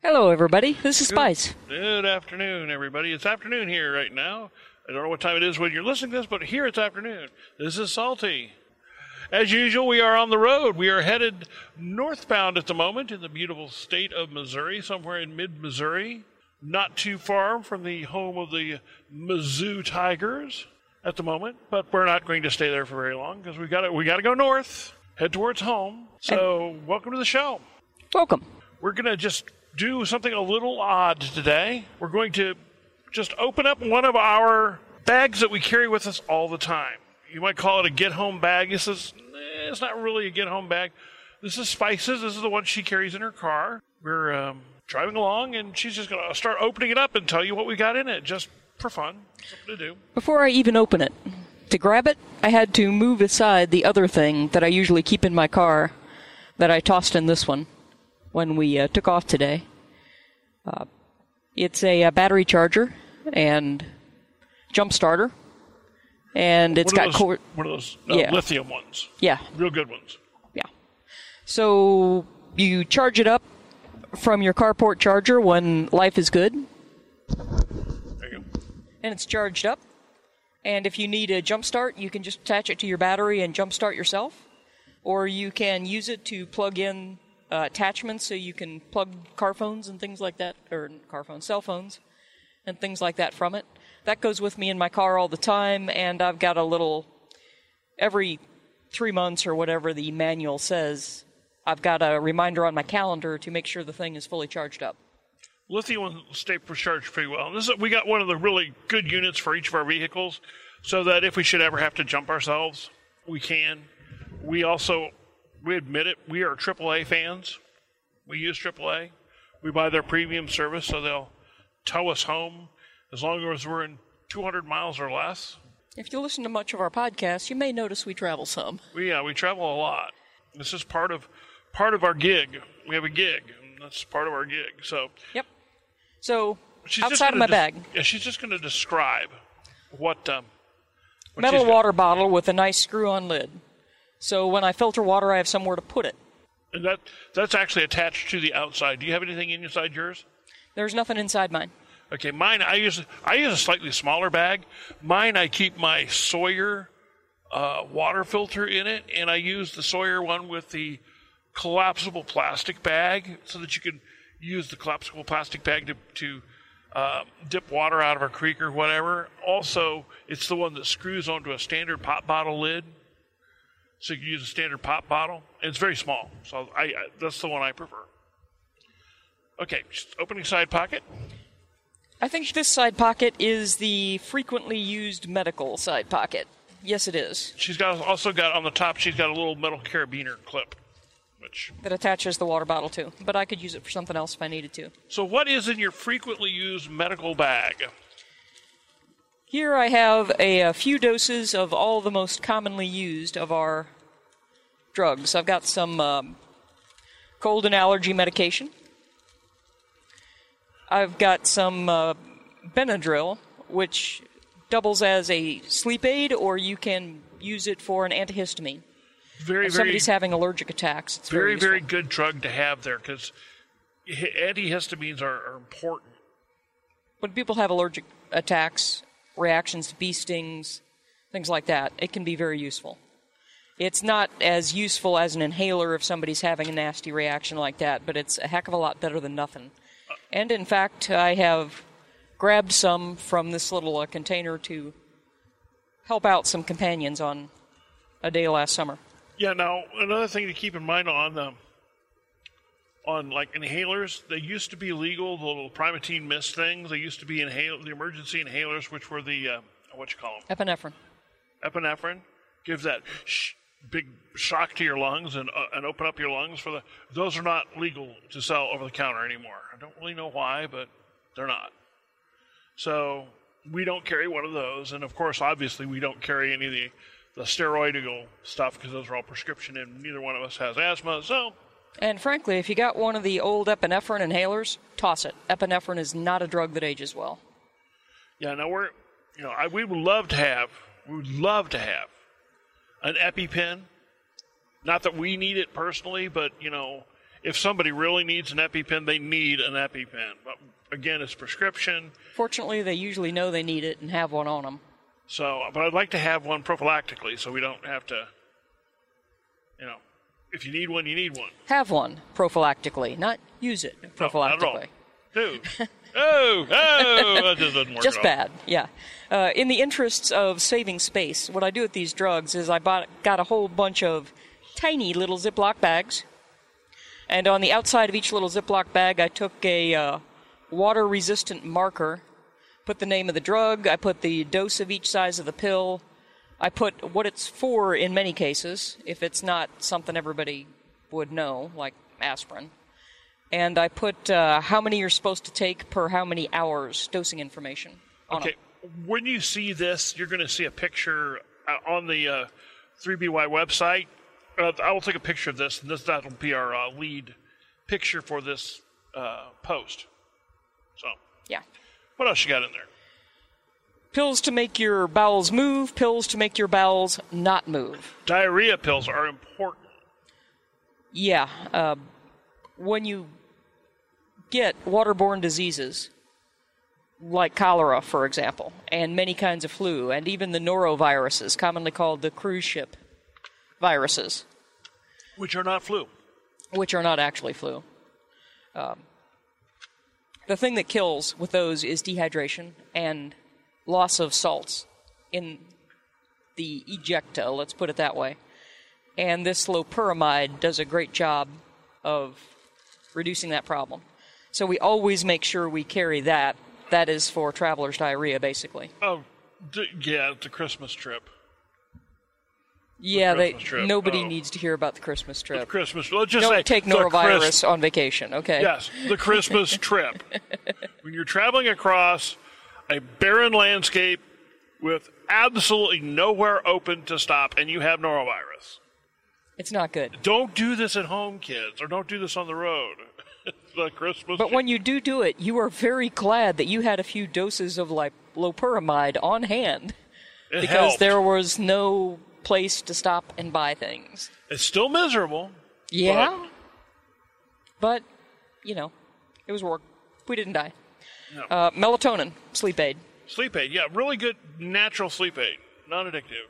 Hello, everybody. This is Spice. Good afternoon, everybody. It's afternoon here right now. I don't know what time it is when you're listening to this, but here it's afternoon. This is Salty. As usual, we are on the road. We are headed northbound at the moment in the beautiful state of Missouri, somewhere in mid Missouri, not too far from the home of the Mizzou Tigers at the moment. But we're not going to stay there for very long because we got to we got to go north, head towards home. So, welcome to the show. Welcome. We're going to just do something a little odd today. We're going to just open up one of our bags that we carry with us all the time. You might call it a get home bag. This is, eh, it's not really a get home bag. This is Spices. This is the one she carries in her car. We're um, driving along, and she's just going to start opening it up and tell you what we got in it, just for fun. Something to do. Before I even open it, to grab it, I had to move aside the other thing that I usually keep in my car that I tossed in this one when we uh, took off today. Uh, it's a, uh battery charger and jump starter, and it's got those, one of those uh, Yeah. lithium ones, Yeah, real good ones. yeah. So you charge it up from your carport charger when life is good, There you go. and it's charged up. And if you need a jump start, you can just attach it to your battery and jump start yourself, or you can use it to plug in uh, attachments so you can plug car phones and things like that, or car phones, cell phones, and things like that from it. That goes with me in my car all the time, and I've got a little every three months or whatever the manual says. I've got a reminder on my calendar to make sure the thing is fully charged up. lithium will stay charged pretty well. Is, we got one of the really good units for each of our vehicles, so that if we should ever have to jump ourselves, we can. We also, we admit it, we are AAA fans. We use AAA. We buy their premium service, so they'll tow us home as long as we're in 200 miles or less. If you listen to much of our podcast, you may notice we travel some. We yeah, we travel a lot. This is part of part of our gig. We have a gig, and that's part of our gig. So Yep. So She's outside of my des- bag, Yeah, she's just going to describe what. Um, what metal water bottle with a nice screw-on lid. So when I filter water, I have somewhere to put it. And that that's actually attached to the outside. Do you have anything inside yours? There's nothing inside mine. Okay, mine. I use I use a slightly smaller bag. Mine, I keep my Sawyer uh, water filter in it, and I use the Sawyer one with the collapsible plastic bag, so that you can use the collapsible plastic bag to to uh, dip water out of a creek or whatever. Also, it's the one that screws onto a standard pop bottle lid, so you can use a standard pop bottle. It's very small, so I, I that's the one I prefer. Okay, just opening side pocket. I think this side pocket is the frequently used medical side pocket. Yes, it is. She's got also got on the top. She's got a little metal carabiner clip, which. That attaches the water bottle to. But I could use it for something else if I needed to. So, what is in your frequently used medical bag? Here I have a, a few doses of all the most commonly used of our drugs. I've got some um, cold and allergy medication. I've got some uh, Benadryl, which doubles as a sleep aid, or you can use it for an antihistamine. Very, If very, somebody's having allergic attacks, it's very, very, very good drug to have there because antihistamines are, are important. When people have allergic attacks, reactions to bee stings, things like that, it can be very useful. It's not as useful as an inhaler if somebody's having a nasty reaction like that, but it's a heck of a lot better than nothing. And in fact, I have grabbed some from this little uh, container to help out some companions on a day last summer. Yeah. Now, another thing to keep in mind on um, on like inhalers, they used to be legal. The little Primatene Mist things. They used to be inhale the emergency inhalers, which were the uh, what you call them Epinephrine. epinephrine gives that sh- big shock to your lungs and uh, and open up your lungs for the those are not legal to sell over the counter anymore. I don't really know why, but they're not. So we don't carry one of those, and of course, obviously, we don't carry any of the the steroidal stuff because those are all prescription, and neither one of us has asthma. So And frankly, if you got one of the old epinephrine inhalers, toss it. Epinephrine is not a drug that ages well. yeah, now we're you know I, we would love to have we would love to have an EpiPen. Not that we need it personally, but you know, if somebody really needs an EpiPen, they need an EpiPen. But again, it's prescription. Fortunately, they usually know they need it and have one on them. So, but I'd like to have one prophylactically, so we don't have to. You know, if you need one, you need one. Have one prophylactically, not use it No, not at all. prophylactically. Oh, oh, that just doesn't work. Just bad, yeah. Uh, in the interests of saving space, what I do with these drugs is I bought, got a whole bunch of tiny little Ziploc bags, and on the outside of each little Ziploc bag, I took a uh, water-resistant marker, put the name of the drug, I put the dose of each size of the pill, I put what it's for in many cases, if it's not something everybody would know, like aspirin. And I put uh, how many you're supposed to take per how many hours dosing information. On Okay, when you see this, you're going to see a picture uh, on the uh, 3BY website. Uh, I will take a picture of this, and this that'll be our uh, lead picture for this uh, post. So, Yeah. what else you got in there? Pills to make your bowels move, pills to make your bowels not move. Diarrhea pills are important. Yeah. Uh, when you get waterborne diseases, like cholera, for example, and many kinds of flu, and even the noroviruses, commonly called the cruise ship viruses, Which are not flu. which are not actually flu. Um, the thing that kills with those is dehydration and loss of salts in the ejecta, let's put it that way. And this loperamide does a great job of reducing that problem. So we always make sure we carry that. That is for traveler's diarrhea, basically. Oh, d- yeah, the Christmas trip. Yeah, they, Christmas trip. nobody Oh. needs to hear about the Christmas trip. Christmas. Let's just say Don't take norovirus on vacation, okay? Yes, the Christmas trip. When you're traveling across a barren landscape with absolutely nowhere open to stop and you have norovirus. It's not good. Don't do this at home, kids, or don't do this on the road. the Christmas But when you do do it, you are very glad that you had a few doses of like loperamide on hand it because helped. there was no place to stop and buy things. It's still miserable. Yeah, but you know, it was work. We didn't die. No. Uh, melatonin, sleep aid. Sleep aid, yeah, really good natural sleep aid, non-addictive.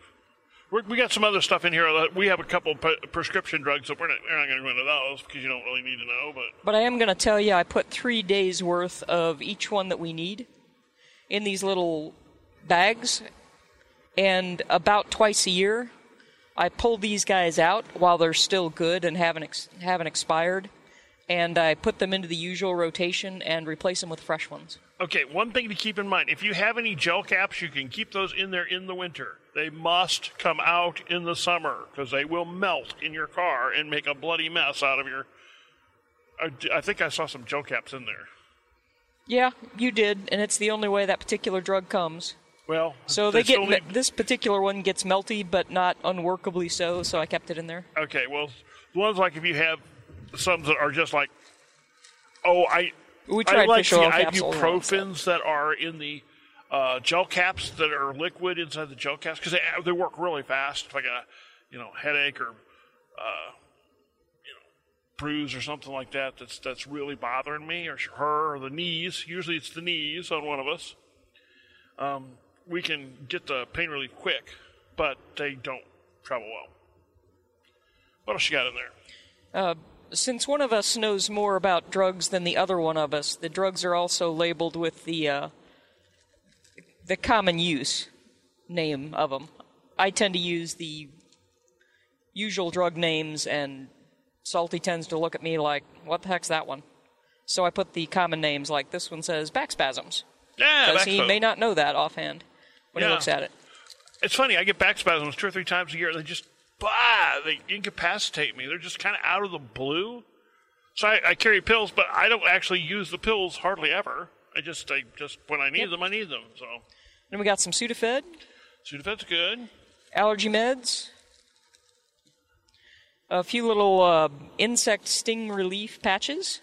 We're, got some other stuff in here. We have a couple pre- prescription drugs, so we're not, we're not going to go into those because you don't really need to know. But But I am going to tell you, I put three days worth of each one that we need in these little bags, and about twice a year, I pull these guys out while they're still good and haven't ex- haven't expired, and I put them into the usual rotation and replace them with fresh ones. Okay, one thing to keep in mind if you have any gel caps, you can keep those in there in the winter. They must come out in the summer because they will melt in your car and make a bloody mess out of your. I, I think I saw some gel caps in there. Yeah, you did, and it's the only way that particular drug comes. Well, So they, get need- this particular one gets melty, but not unworkably so. So I kept it in there. Okay, well, the ones like if you have some that are just like, oh, I, We I tried like fish the oil capsule and all that stuff. ibuprofens that are in the uh, gel caps that are liquid inside the gel caps because they they work really fast. If I got a you know headache or uh, you know bruise or something like that that's that's really bothering me or her or the knees. Usually it's the knees on one of us. Um, we can get the pain relief quick, but they don't travel well. What else you got in there? Since one of us knows more about drugs than the other one of us, the drugs are also labeled with the uh, the common use name of them. I tend to use the usual drug names, and Salty tends to look at me like, "What the heck's that one?" So I put the common names, like this one says back spasms, Yeah, because he may not know that offhand when Yeah. he looks at it. It's funny. I get back spasms two or three times a year. They just, bah, they incapacitate me. They're just kind of out of the blue. So I, I carry pills, but I don't actually use the pills hardly ever. I just, I just when I need Yep. them, I need them. So Then we got some Sudafed, Sudafed's good. allergy meds, a few little uh, insect sting relief patches.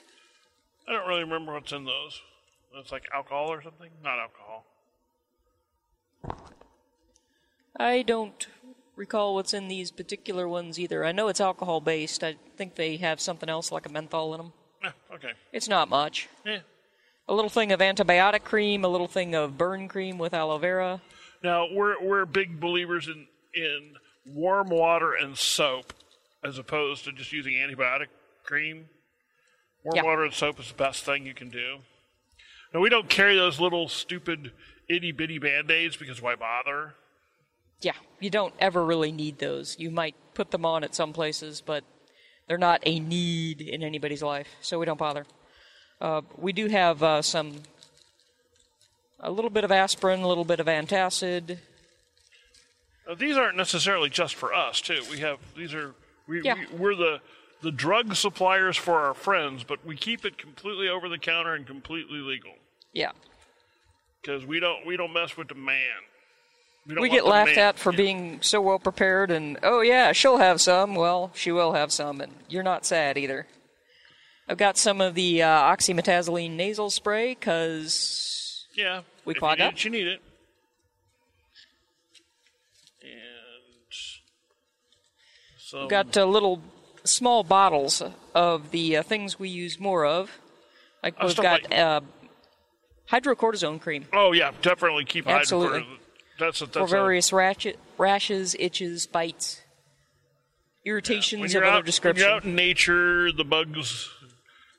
I don't really remember what's in those. It's like alcohol or something. Not alcohol. I don't recall what's in these particular ones either. I know it's alcohol based. I think they have something else like a menthol in them. Eh, okay. It's not much. Yeah. A little thing of antibiotic cream, a little thing of burn cream with aloe vera. Now we're we're big believers in in warm water and soap, as opposed to just using antibiotic cream. Warm Yeah. water and soap is the best thing you can do. Now we don't carry those little stupid itty bitty band aids because why bother? Yeah, you don't ever really need those. You might put them on at some places, but they're not a need in anybody's life, so we don't bother. Uh, we do have uh, some, a little bit of aspirin, a little bit of antacid. Now, these aren't necessarily just for us too. We have these are we, Yeah. we we're the the drug suppliers for our friends, but we keep it completely over the counter and completely legal Yeah, because we don't we don't mess with the man. Don't we get laughed at for yeah. being so well prepared, and oh yeah, she'll have some. Well, she will have some, and you're not sad either. I've got some of the uh, oxymetazoline nasal spray because Yeah. We clog up? It, you need it. And so We've got uh, little small bottles of the uh, things we use more of. Like Oh, we've got like- uh, hydrocortisone cream Oh yeah, definitely keep Absolutely. for that's a, for that's a, various ratchet, rashes, itches, bites, irritations you're of other out, when description. you're out in nature, the bugs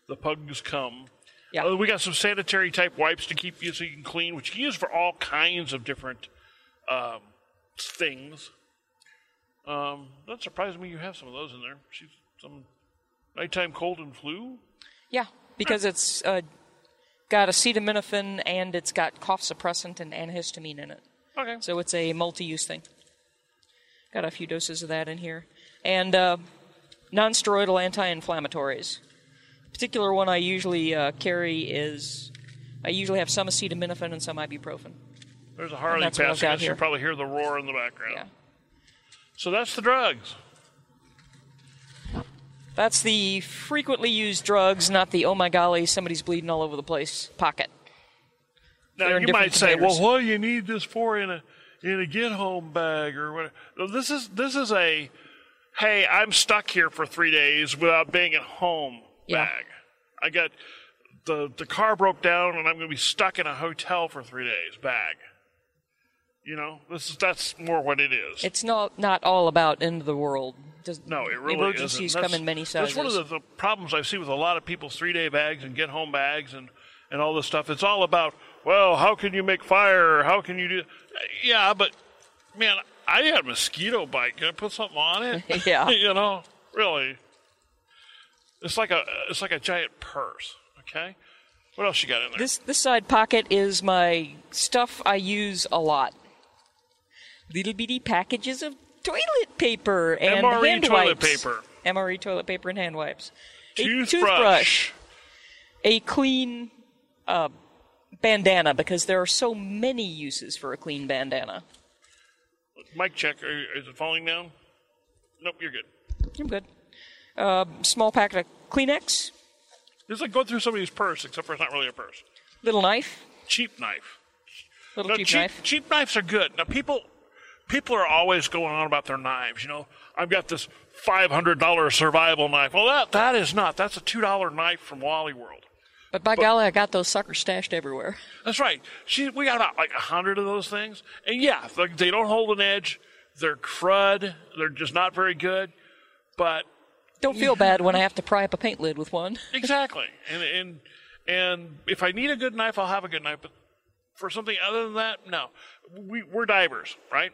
the bugs come. Yeah. Uh, we got some sanitary type wipes to keep you so you can clean, which you can use for all kinds of different um, things. Um, that surprised me you have some of those in there. She's some nighttime cold and flu. Yeah, because it's uh, got acetaminophen and it's got cough suppressant and antihistamine in it. Okay. So it's a multi-use thing. Got a few doses of that in here, and uh, non-steroidal anti-inflammatories. Particular one I usually uh, carry is I usually have some acetaminophen and some ibuprofen. There's a Harley passing us. You here. probably hear the roar in the background. Yeah, So that's the drugs. that's the frequently used drugs, not the oh my golly somebody's bleeding all over the place pocket. Now you might say. "Well, what do you need this for in a in a get home bag or whatever?" No, this is this is a, "Hey, I'm stuck here for three days without being at home" Yeah. bag. I got the the car broke down and I'm going to be stuck in a hotel for three days bag. You know, this is that's more what it is. It's not not all about end of the world. Does, No, it really emergencies isn't. come in many sizes. That's one of the, the problems I see with a lot of people's three day bags and get home bags and, and all this stuff. It's all about, well, how can you make fire? How can you do. Yeah, but man, I had a mosquito bite. Can I put something on it? Yeah. you know, really. It's like a it's like a giant purse. Okay. What else you got in there? This this side pocket is my stuff I use a lot. Little bitty packages of toilet paper and MRE hand toilet wipes. paper. MRE toilet paper and hand wipes. A Toothbrush. toothbrush. A clean uh, bandana because there are so many uses for a clean bandana. Mic check. Are- Is it falling down? Nope, you're good. I'm good. Uh, small packet of Kleenex. It's like going through somebody's purse, except for it's not really a purse. Little knife. Cheap knife. Little No, cheap, cheap, knife. cheap knives are good. Now people people are always going on about their knives. You know, I've got this five hundred dollar survival knife. Well, that that is not. That's a two dollar knife from Wally World. But by golly, I got those suckers stashed everywhere. That's right. She, we got about like a hundred of those things, and yeah, they, they don't hold an edge. They're crud. They're just not very good. But Don't feel bad when I have to pry up a paint lid with one. exactly, and and and if I need a good knife, I'll have a good knife. But for something other than that, no. We, we're divers, right?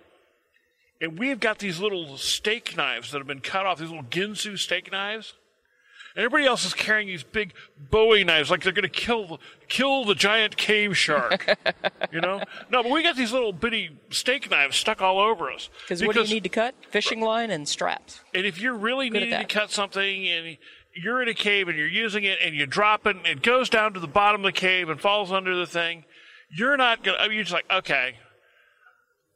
And we've got these little steak knives that have been cut off, these little Ginsu steak knives. Everybody else is carrying these big Bowie knives, like they're going to kill kill the giant cave shark. you know? No, but we got these little bitty steak knives stuck all over us. Because what do you need to cut? Fishing line and straps. And if you're really Good needing to cut something and you're in a cave and you're using it and you drop it and it goes down to the bottom of the cave and falls under the thing, you're not going to, you're just like, okay,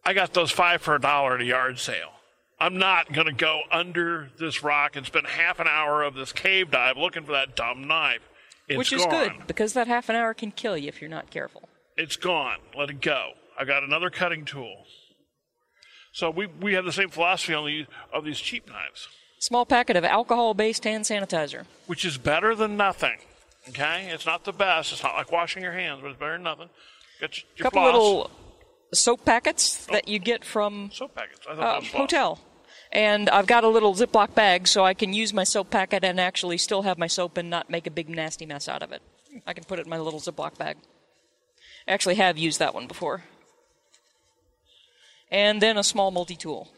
I got those five for a dollar at a yard sale. I'm not going to go under this rock and spend half an hour of this cave dive looking for that dumb knife. It's Which is gone. good, because that half an hour can kill you if you're not careful. It's gone. Let it go. I got another cutting tool. So we we have the same philosophy on the of these cheap knives, Small packet of alcohol-based hand sanitizer. which is better than nothing. Okay, it's not the best. It's not like washing your hands, but it's better than nothing. Get your, your couple floss. little soap packets that you get from soap packets. I thought uh, hotel. And I've got a little Ziploc bag so I can use my soap packet and actually still have my soap and not make a big nasty mess out of it. I can put it in my little Ziploc bag. I actually have used that one before. And then a small multi-tool.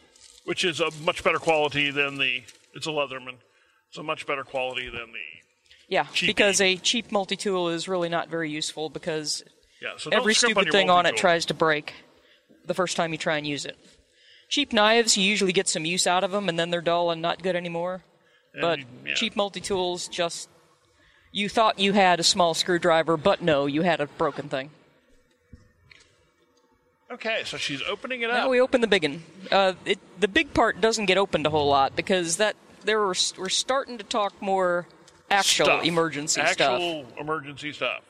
which is a much better quality than the. It's a Leatherman. It's a much better quality than the. Yeah, Cheapy. because a cheap multi-tool is really not very useful because Yeah. So every stupid your thing on it tries to break the first time you try and use it. Cheap knives, you usually get some use out of them, and then they're dull and not good anymore. And But you- yeah. cheap multi tools just you thought you had a small screwdriver, but no, you had a broken thing. Okay, so she's opening it Now up. we open the big one. Uh, it, the big part doesn't get opened a whole lot because that there were, we're starting to talk more actual Stuff. emergency stuff. Actual emergency stuff.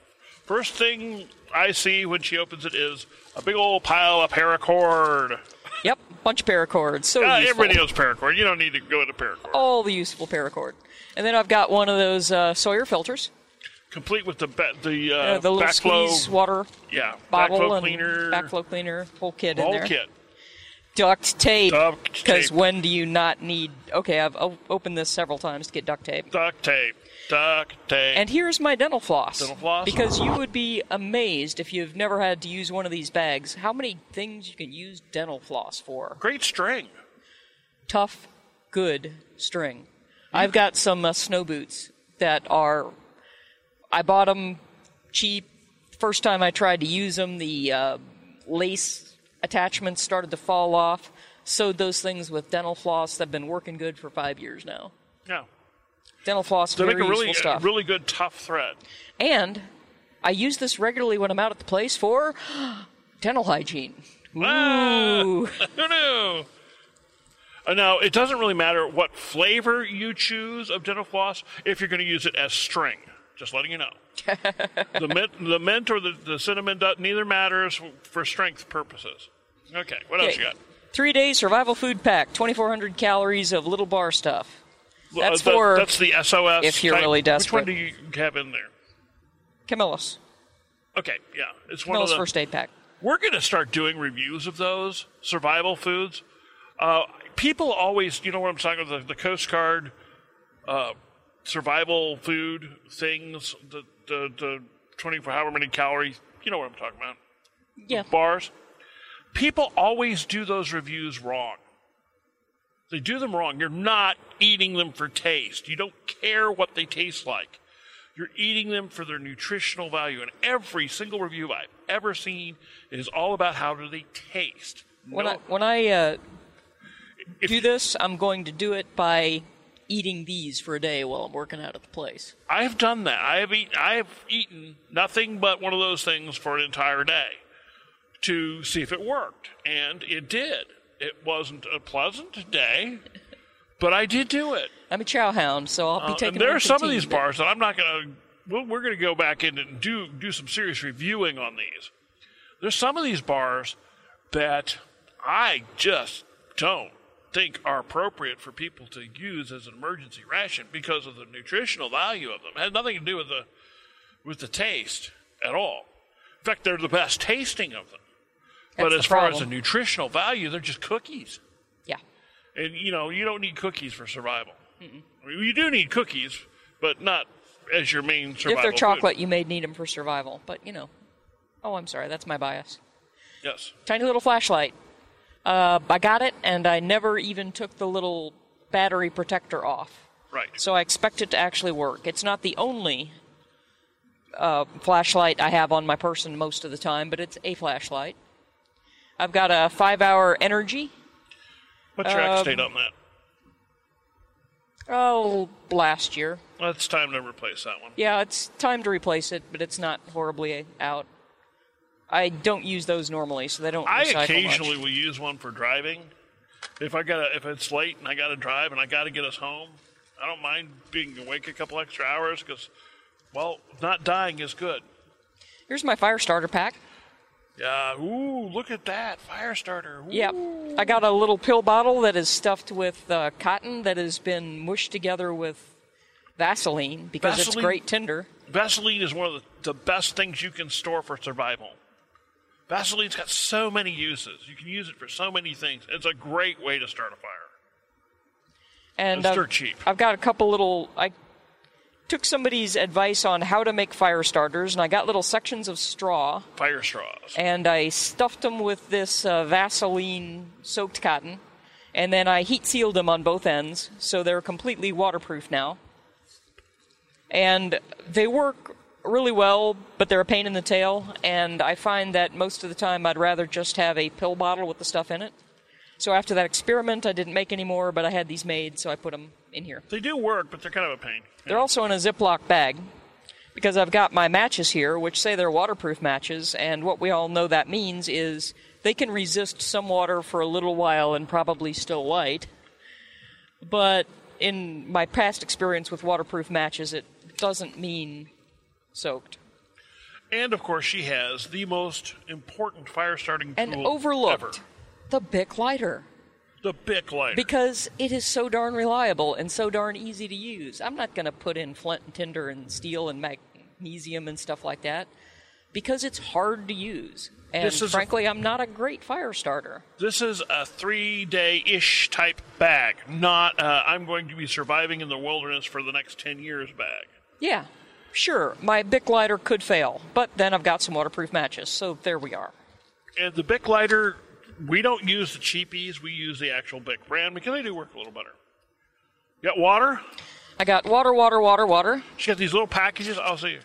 First thing I see when she opens it is a big old pile of paracord. Yep, bunch of paracords. So Uh, useful. everybody knows paracord. You don't need to go into paracord. all the useful paracord. And then I've got one of those uh, Sawyer filters, Complete with the ba- the uh, the little backflow, squeeze water yeah, bottle backflow and cleaner, backflow cleaner, whole kit the in whole there. kit. Duct tape. Duct tape. Because when do you not need? Okay, I've o- opened this several times to get duct tape. Duct tape, And here's my dental floss. Dental floss? Because you would be amazed if you've never had to use one of these bags, how many things you can use dental floss for. Great string. Tough, good string. I've got some uh, snow boots that are. I bought them cheap. First time I tried to use them, the uh, lace attachments started to fall off. Sewed those things with dental floss. They've been working good for five years now. Yeah. Dental floss, They make a really, stuff. really good tough thread. And I use this regularly when I'm out at the place for dental hygiene. Ah! Ooh. Who knew? Uh, now, it doesn't really matter what flavor you choose of dental floss if you're going to use it as string. Just letting you know. the mint, the mint or the, the cinnamon, neither matters for strength purposes. Okay, what else you got? Three day survival food pack, 2,400 calories of little bar stuff. That's Uh, the- for that's the SOS. if you're type. really Which one do you have in there? Camillus. Okay, yeah, it's one Camillus of the. first aid pack. We're going to start doing reviews of those survival foods. Uh, people always, you know what I'm talking about, the, the Coast Guard uh, survival food things, the, the, the 24 however many calories, you know what I'm talking about, Yeah. bars. People always do those reviews wrong. They do them wrong. You're not eating them for taste. You don't care what they taste like. You're eating them for their nutritional value. And every single review I've ever seen is all about how do they taste. When No- I when I uh, if do this, I'm going to do it by eating these for a day while I'm working out at the place. I've done that. I have eaten. I have eaten nothing but one of those things for an entire day to see if it worked, and it did. It wasn't a pleasant day, but I did do it. I'm a chow hound, so I'll be Uh, taking. and there are some of these bars that I'm not going to. Well, we're going to go back in and do do some serious reviewing on these. There's some of these bars that I just don't think are appropriate for people to use as an emergency ration because of the nutritional value of them. It has nothing to do with the with the taste at all. In fact, they're the best tasting of them. But That's as far as the nutritional value, they're just cookies. Yeah. And you know, you don't need cookies for survival. I mean, you do need cookies, but not as your main survival. If they're food. chocolate, you may need them for survival. But you know, oh, I'm sorry, that's my bias. yes. Tiny little flashlight. Uh, I got it, and I never even took the little battery protector off. Right. So I expect it to actually work. It's not the only uh, flashlight I have on my person most of the time, but it's a flashlight. I've got a five-hour energy. What's your Um, date on that? Oh, last year. Well, it's time to replace that one. Yeah, it's time to replace it, but it's not horribly out. I don't use those normally, so they don't. I occasionally Much. will use one for driving. If I got if it's late and I got to drive and I got to get us home, I don't mind being awake a couple extra hours because, well, not dying is good. Here's my fire starter pack. Yeah. Ooh, look at that fire starter. Ooh. Yep. I got a little pill bottle that is stuffed with uh, cotton that has been mushed together with Vaseline because it's Vaseline? great tinder. Vaseline is one of the, the best things you can store for survival. Vaseline's got so many uses. You can use it for so many things. It's a great way to start a fire. And It's I've, cheap. I've got a couple little. I took somebody's advice on how to make fire starters, and I got little sections of straw, Fire straws. and I stuffed them with this uh, Vaseline soaked cotton, and then I heat sealed them on both ends, so they're completely waterproof now. And they work really well, but they're a pain in the tail, and I find that most of the time I'd rather just have a pill bottle with the stuff in it. So after that experiment, I didn't make any more, but I had these made, so I put them in here. They do work, but they're kind of a pain. They're also in a Ziploc bag because I've got my matches here, which say they're waterproof matches, and what we all know that means is they can resist some water for a little while and probably still light. But in my past experience with waterproof matches, it doesn't mean soaked. And of course, she has the most important fire starting tool And overlooked ever. The Bic lighter The Bic lighter. because it is so darn reliable and so darn easy to use. I'm not going to put in flint and tinder and steel and magnesium and stuff like that because it's hard to use. And frankly, i I'm not a great fire starter. This is a three day ish type bag, not uh, I'm going to be surviving in the wilderness for the next 10 years bag. Yeah, sure, my Bic lighter could fail, but then I've got some waterproof matches, so there we are. And the Bic lighter, we don't use the cheapies, we use the actual Bic brand because they do work a little better. You got water? I got water, water, water, water. She got these little packages. I'll see. You.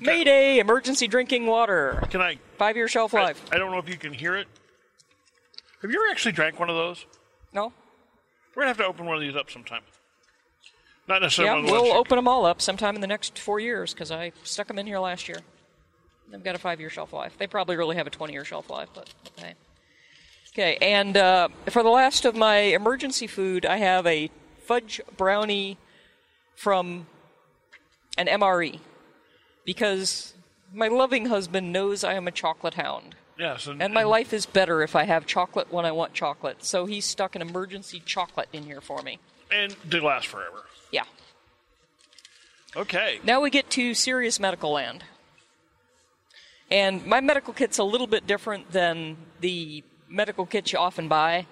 Mayday! Emergency drinking water. Can I? Five year shelf life. I don't know if you can hear it. Have you ever actually drank one of those? No? We're gonna have to open one of these up sometime. Not necessarily. the we'll open them all up sometime in the next four years because I stuck them in here last year. They've got a five year shelf life. They probably really have a 20 year shelf life, but okay. Okay, and uh, for the last of my emergency food, I have a fudge brownie from an MRE because my loving husband knows I am a chocolate hound. Yes, and, And my life is better if I have chocolate when I want chocolate. So he stuck an emergency chocolate in here for me. and they last forever. Yeah. Okay. Now we get to serious medical land. And my medical kit's a little bit different than the medical kits you often buy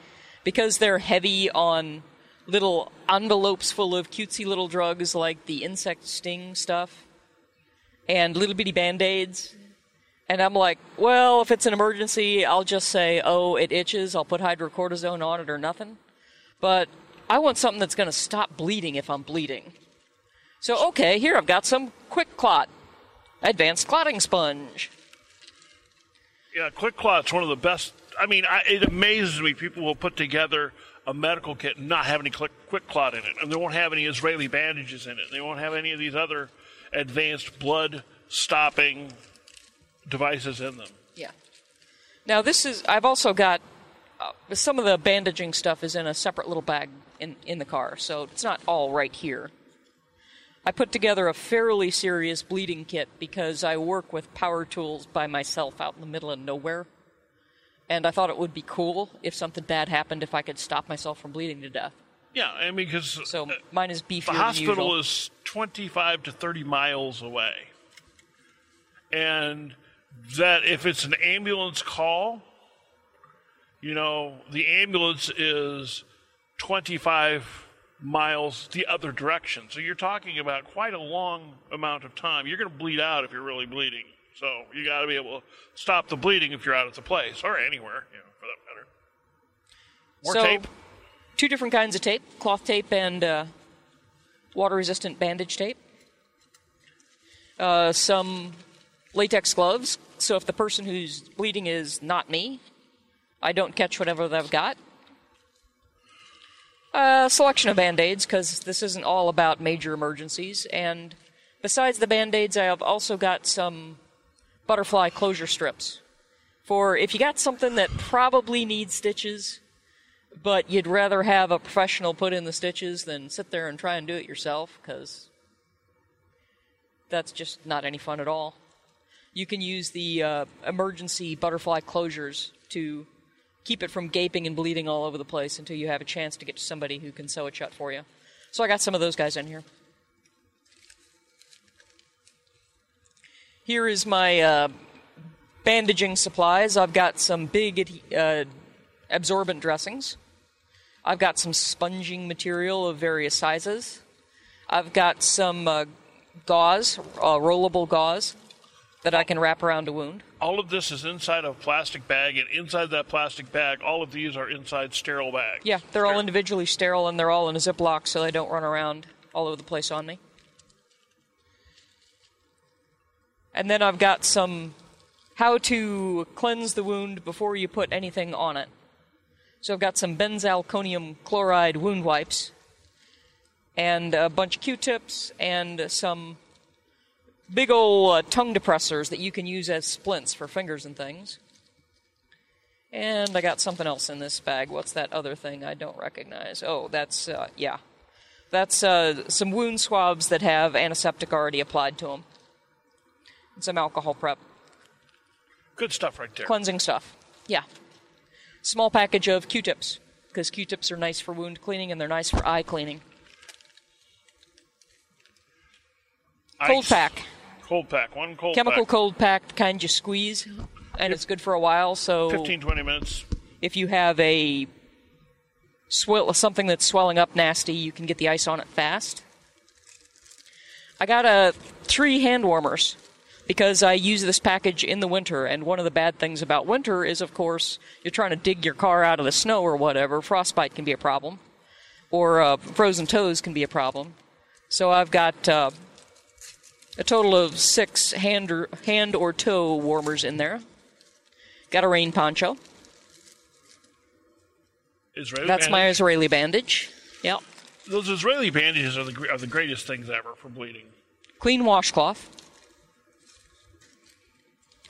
because they're heavy on little envelopes full of cutesy little drugs like the insect sting stuff and little bitty band aids. And I'm like, well, if it's an emergency, I'll just say, oh, it itches. I'll put hydrocortisone on it or nothing. But I want something that's going to stop bleeding if I'm bleeding. So, okay, here I've got some QuikClot, advanced clotting sponge. Yeah, QuikClot's one of the best. I mean, I, it amazes me people will put together a medical kit and not have any quick, QuikClot in it, and they won't have any Israeli bandages in it. They won't have any of these other advanced blood stopping devices in them. Yeah. Now, this is, I've also got uh, some of the bandaging stuff is in a separate little bag in, in the car, so it's not all right here. I put together a fairly serious bleeding kit because I work with power tools by myself out in the middle of nowhere. And I thought it would be cool if something bad happened if I could stop myself from bleeding to death. Yeah, I mean, because So uh, mine is beefier the hospital is 25 to 30 miles away. And that if it's an ambulance call, you know, the ambulance is 25 miles the other direction. So you're talking about quite a long amount of time. You're going to bleed out if you're really bleeding. So you got to be able to stop the bleeding if you're out at the place or anywhere, you know, for that matter. More so, tape. two different kinds of tape cloth tape and uh, water resistant bandage tape. Uh, some latex gloves, so if the person who's bleeding is not me, I don't catch whatever they've got. A selection of band aids, because this isn't all about major emergencies. And besides the band aids, I have also got some butterfly closure strips. For if you got something that probably needs stitches, but you'd rather have a professional put in the stitches than sit there and try and do it yourself because that's just not any fun at all. you can use the uh, emergency butterfly closures to keep it from gaping and bleeding all over the place until you have a chance to get to somebody who can sew it shut for you. So I got some of those guys in here. Here is my uh, bandaging supplies. I've got some big uh, absorbent dressings. I've got some sponging material of various sizes. I've got some uh, gauze, uh, rollable gauze, that I can wrap around a wound. All of this is inside a plastic bag, and inside that plastic bag, all of these are inside sterile bags. Yeah, they're all individually sterile and they're all in a Ziploc so they don't run around all over the place on me. And then I've got some how to cleanse the wound before you put anything on it. So I've got some benzalkonium chloride wound wipes and a bunch of Q-tips and some big old uh, tongue depressors that you can use as splints for fingers and things. And I got something else in this bag. What's that other thing I don't recognize? Oh, that's, uh, yeah. That's uh, some wound swabs that have antiseptic already applied to them. Some alcohol prep. Good stuff right there. Cleansing stuff. Yeah. Small package of Q tips, because Q tips are nice for wound cleaning and they're nice for eye cleaning. Cold Ice. pack. Cold pack. One cold pack. Chemical pack. cold pack, the kind you squeeze, and it's good for a while. So 15, 20 minutes. if you have a swell, something that's swelling up nasty, you can get the ice on it fast. I got a three hand warmers because I use this package in the winter, and one of the bad things about winter is, of course, you're trying to dig your car out of the snow or whatever. Frostbite can be a problem, or uh, frozen toes can be a problem. So I've got uh, a total of six hand or, hand or toe warmers in there. Got a rain poncho. Israeli That's my. Israeli bandage. Yep. Those Israeli bandages are the, are the greatest things ever for bleeding. Clean washcloth.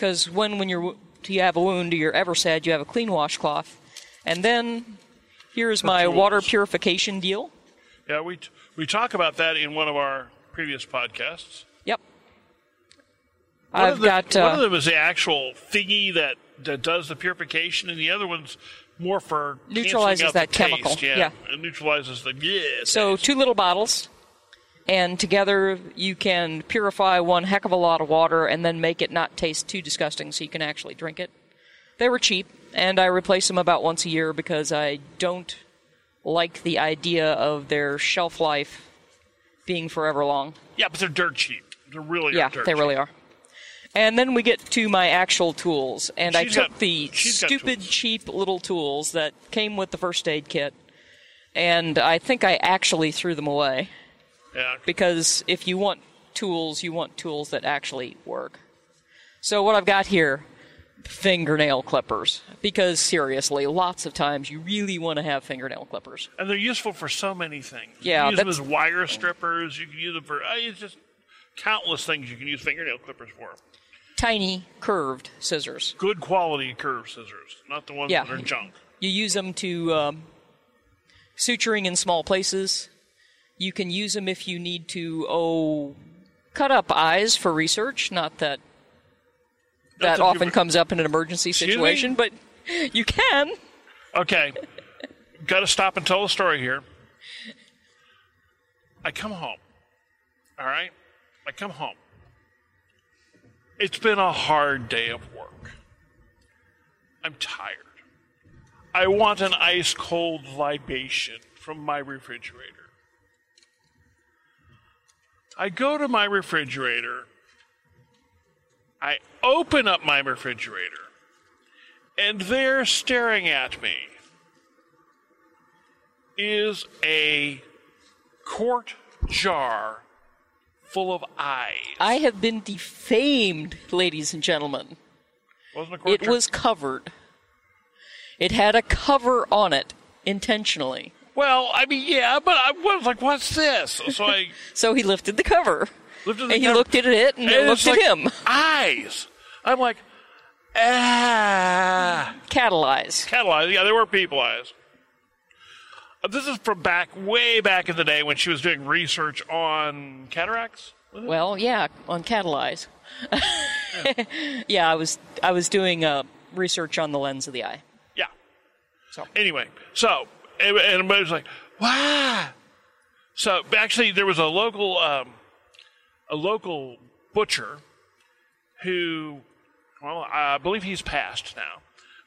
Because when when you're you have a wound, you're ever sad you have a clean washcloth. And then here's my tools. water purification deal. Yeah, we, t- we talk about that in one of our previous podcasts. Yep. One I've of the- got one uh, of them is the actual thingy that, that does the purification, and the other one's more for Neutralizes out that the chemical, Taste. Yeah, yeah. it neutralizes the yeah. so taste. two little bottles, and together you can purify one heck of a lot of water and then make it not taste too disgusting, so you can actually drink it. They were cheap, and I replace them about once a year because I don't like the idea of their shelf life being forever long. yeah, but they're dirt cheap. They're really Yeah, they cheap. really are. And then we get to my actual tools, and I took got- the stupid, cheap little tools that came with the first aid kit, and I think I actually threw them away Yeah, because if you want tools, you want tools that actually work. So what I've got here, fingernail clippers, because seriously, lots of times you really want to have fingernail clippers. and they're useful for so many things. Yeah, you can use them as wire strippers. You can use them for uh, it's just countless things you can use fingernail clippers for. Tiny, curved scissors. Good quality curved scissors, not the ones Yeah. that are junk. You use them to um, suturing in small places. You can use them if you need to, oh, cut up eyes for research. Not that that often comes up in an emergency situation, but you can. Okay, got to stop and tell the story here. I come home. All right, I come home. It's been a hard day of work. I'm tired. I want an ice cold libation from my refrigerator. I go to my refrigerator. I open up my refrigerator. And there staring at me is a quart jar full of eyes. I have been defamed, ladies and gentlemen. Wasn't a quart It jar? was covered. It had a cover on it intentionally. Well, I mean, yeah, but I was like, "What's this?" So I So he lifted the cover. lifted the and he looked at it and, it looked at like him. Eyes. I'm like, ah. Cattle eyes. Cattle eyes. Yeah, they were people eyes. Uh, This is from back, way back in the day when she was doing research on cataracts. Well, yeah, on cattle eyes. Yeah, I was I was doing uh, research on the lens of the eye. Yeah. So Anyway, so and and everybody was like, "Wow!" So actually, there was a local um, a local butcher who, well, I believe he's passed now,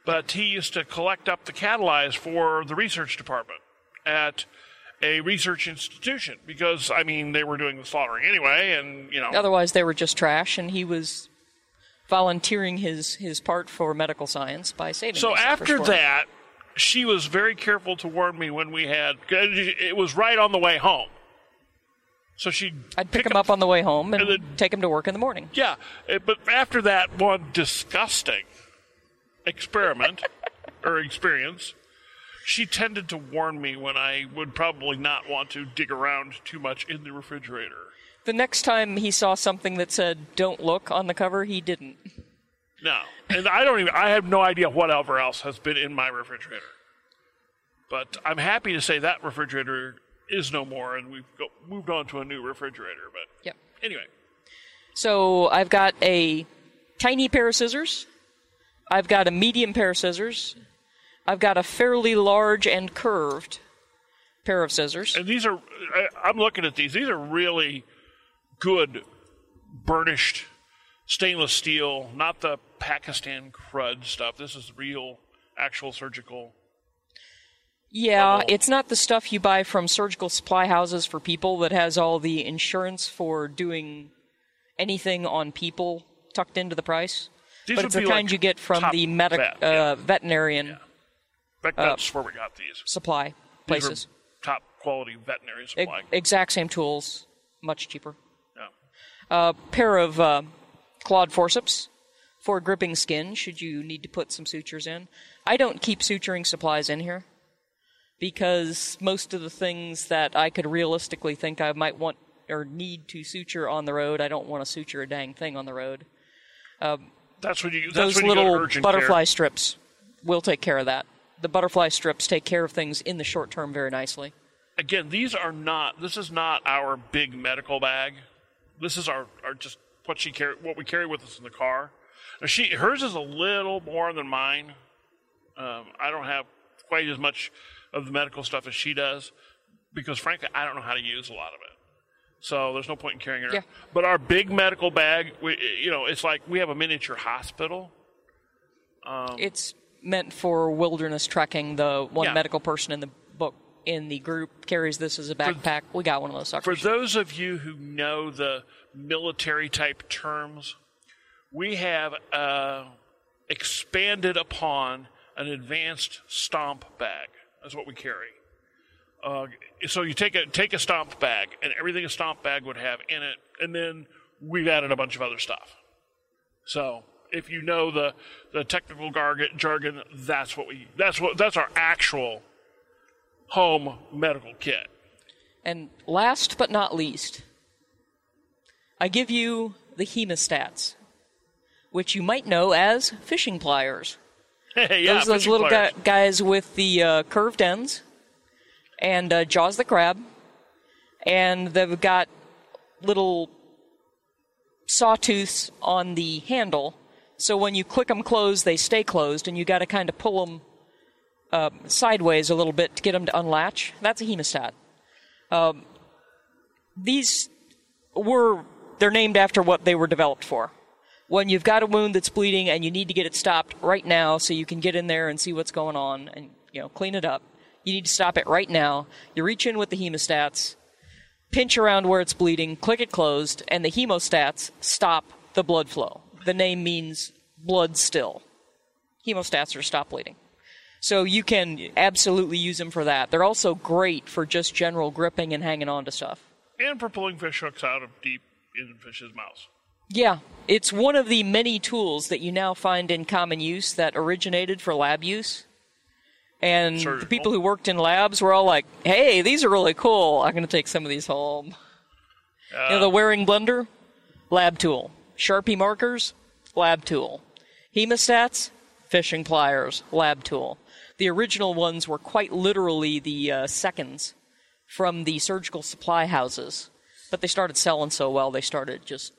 but he used to collect up the cattle eyes for the research department at a research institution because I mean they were doing the slaughtering anyway, and you know otherwise they were just trash, and he was volunteering his his part for medical science by saving. So after that, she was very careful to warn me when we had. It was right on the way home. So she. I'd pick him up on the way home and, and then- take him to work in the morning. Yeah, eh, but after that one disgusting experiment or experience, she tended to warn me when I would probably not want to dig around too much in the refrigerator. The next time he saw something that said "Don't look" on the cover, he didn't. No, and I don't even. I have no idea whatever else has been in my refrigerator. But I'm happy to say that refrigerator is no more, and we've go, moved on to a new refrigerator. But Yep. anyway, So I've got a tiny pair of scissors. I've got a medium pair of scissors. I've got a fairly large and curved pair of scissors. and these are. I, I'm looking at these. These are really good burnished stainless steel, not the Pakistan crud stuff. This is real, actual surgical. Yeah, level. it's not the stuff you buy from surgical supply houses for people that has all the insurance for doing anything on people tucked into the price. These but would it's the be kind like you get from the medic, vet, uh, yeah. veterinarian In fact, that's where we got these. supply These places. top quality veterinary supply. exact same tools, much cheaper. Yeah. A pair of uh, clawed forceps for gripping skin should you need to put some sutures in. I don't keep suturing supplies in here because most of the things that I could realistically think I might want or need to suture on the road, I don't want to suture a dang thing on the road. Um, that's when you. That's Those when you little urgent butterfly care. strips will take care of that. The butterfly strips take care of things in the short term very nicely. Again, these are not. This is not our big medical bag. This is our, our just what she carry, what we carry with us in the car. Now she hers is a little more than mine. Um, I don't have quite as much of the medical stuff as she does because, frankly, I don't know how to use a lot of it. So there's no point in carrying it. Yeah. But our big medical bag, we, you know, it's like we have a miniature hospital. It's meant for wilderness trekking. The one Yeah. medical person in the book in the group carries this as a backpack. we got one of those For those of you who know the military type terms, we have uh, expanded upon an advanced STOMP bag. That's what we carry. Uh, so you take a take a STOMP bag, and everything a STOMP bag would have in it, and then we've added a bunch of other stuff. So if you know the the technical jargon, that's what we that's what that's our actual home medical kit. and last but not least, I give you the hemostats, which you might know as fishing pliers. Hey, yeah, those those little gu- guys with the uh, curved ends and uh, jaws the crab, and they've got little sawtooths on the handle. So when you click them closed, they stay closed, and you got to kind of pull them uh, sideways a little bit to get them to unlatch. That's a hemostat. Um, these were they're named after what they were developed for. When you've got a wound that's bleeding and you need to get it stopped right now so you can get in there and see what's going on and you know clean it up. You need to stop it right now. You reach in with the hemostats, pinch around where it's bleeding, click it closed, and the hemostats stop the blood flow. The name means blood still. Hemostats are stop bleeding. So you can absolutely use them for that. They're also great for just general gripping and hanging on to stuff. and for pulling fish hooks out of deep in fish's mouths. Yeah, it's one of the many tools that you now find in common use that originated for lab use. And the people who worked in labs were all like, hey, these are really cool. I'm going to take some of these home. you know, the Waring blender, lab tool. Sharpie markers, lab tool. Hemostats, fishing pliers, lab tool. The original ones were quite literally the uh, seconds from the surgical supply houses, but they started selling so well they started just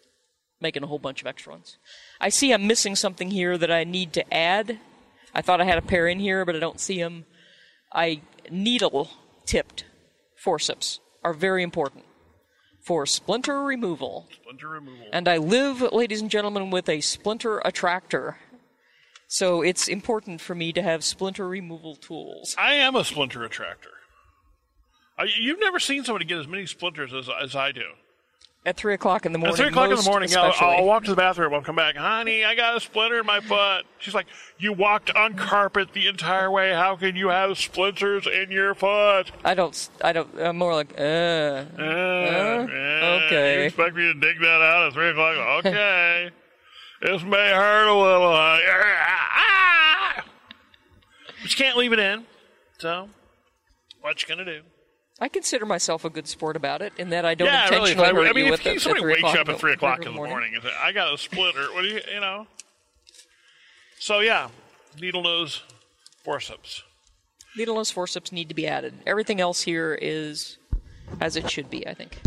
making a whole bunch of extra ones. I see I'm missing something here that I need to add. I thought I had a pair in here, but I don't see them. I needle tipped forceps are very important for splinter removal. Splinter removal. And I live, ladies and gentlemen, with a splinter attractor. So it's important for me to have splinter removal tools. I am a splinter attractor. I, you've never seen somebody get as many splinters as, as I do. At 3 o'clock in the morning. At 3 o'clock in the morning, I'll. I'll walk to the bathroom. I'll come back. Honey, I got a splinter in my foot. She's like, You walked on carpet the entire way. How can you have splinters in your foot? I don't, I don't, I'm more like, uh. Uh, yeah, okay. You expect me to dig that out at 3 o'clock? Okay. this may hurt a little. honey. Ah! But you can't leave it in. So, what you going to do? I consider myself a good sport about it in that I don't yeah, really. Intentionally I, hurt I mean, you if at somebody 3 wakes you up at three o'clock in the morning. and "I got a splitter," what do you, you know? So yeah, needle nose forceps. Needle nose forceps need to be added. Everything else here is as it should be, I think.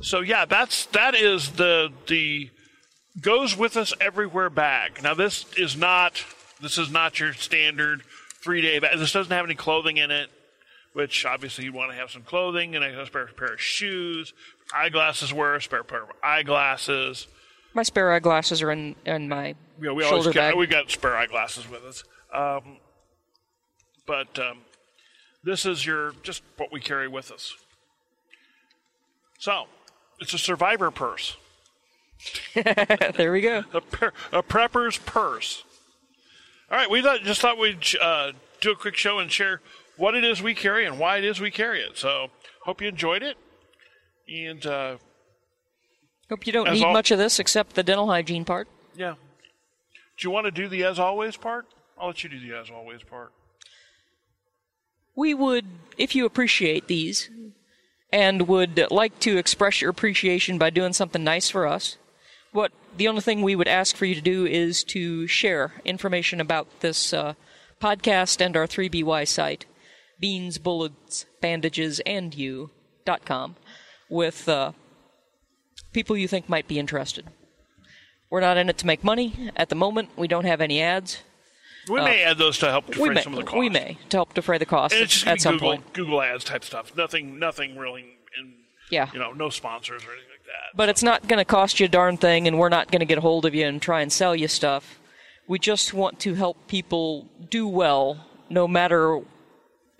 So yeah, that's that is the the goes with us everywhere bag. Now this is not this is not your standard three day bag. This doesn't have any clothing in it, which obviously you want to have some clothing and a spare pair of shoes, eyeglasses wear, a spare pair of eyeglasses. My spare eyeglasses are in, in my You know, we shoulder always bag. got, we got spare eyeglasses with us. Um, but um, this is your just what we carry with us. So it's a survivor purse. there we go. a, per, a prepper's purse. All right, we thought, just thought we'd uh, do a quick show and share what it is we carry and why it is we carry it. So, hope you enjoyed it. And uh, Hope you don't need al- much of this except the dental hygiene part. yeah, do you want to do the as always part? I'll let you do the as always part. We would, if you appreciate these and would like to express your appreciation by doing something nice for us, what the only thing we would ask for you to do is to share information about this uh, podcast and our 3BY site, beans, bullets, bandages, and you.com, with uh, people you think might be interested. We're not in it to make money. At the moment, we don't have any ads. We may add those to help defray Uh, may, some of the costs. we may, to help defray the costs And it's just at some Google, point. Google ads type stuff. Nothing, nothing really. In, Yeah. You know, no sponsors or anything like that. But it's not going to cost you a darn thing, and we're not going to get a hold of you and try and sell you stuff. We just want to help people do well, no matter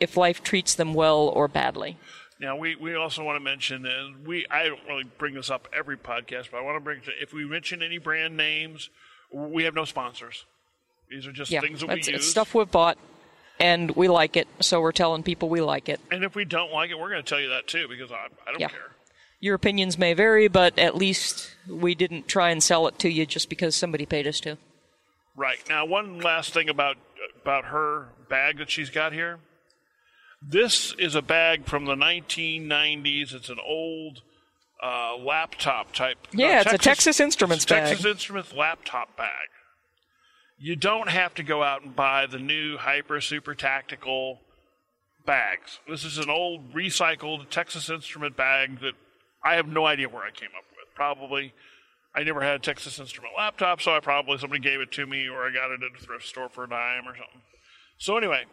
if life treats them well or badly. Now we, we also want to mention and we I don't really bring this up every podcast, but I want to bring if we mention any brand names, we have no sponsors. These are just Yeah, things that we it's, use. it's stuff we've bought, and we like it, so we're telling people we like it. and if we don't like it, we're going to tell you that too because I, I don't Yeah. care. Your opinions may vary, but at least we didn't try and sell it to you just because somebody paid us to. Right now, one last thing about about her bag that she's got here. This is a bag from the 1990s. It's an old uh, laptop type. Yeah, it's a Texas Instruments it's a bag. Texas Instruments laptop bag. You don't have to go out and buy the new Hyper Super Tactical bags. This is an old recycled Texas Instrument bag that I have no idea where I came up with. Probably I never had a Texas Instrument laptop, so I probably somebody gave it to me or I got it at a thrift store for a dime or something. So anyway,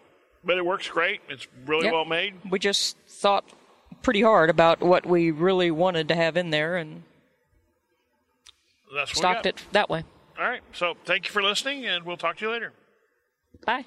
but it works great. It's really Yep. well made. We just thought pretty hard about what we really wanted to have in there and That's stocked it that way. All right. So thank you for listening, and we'll talk to you later. Bye.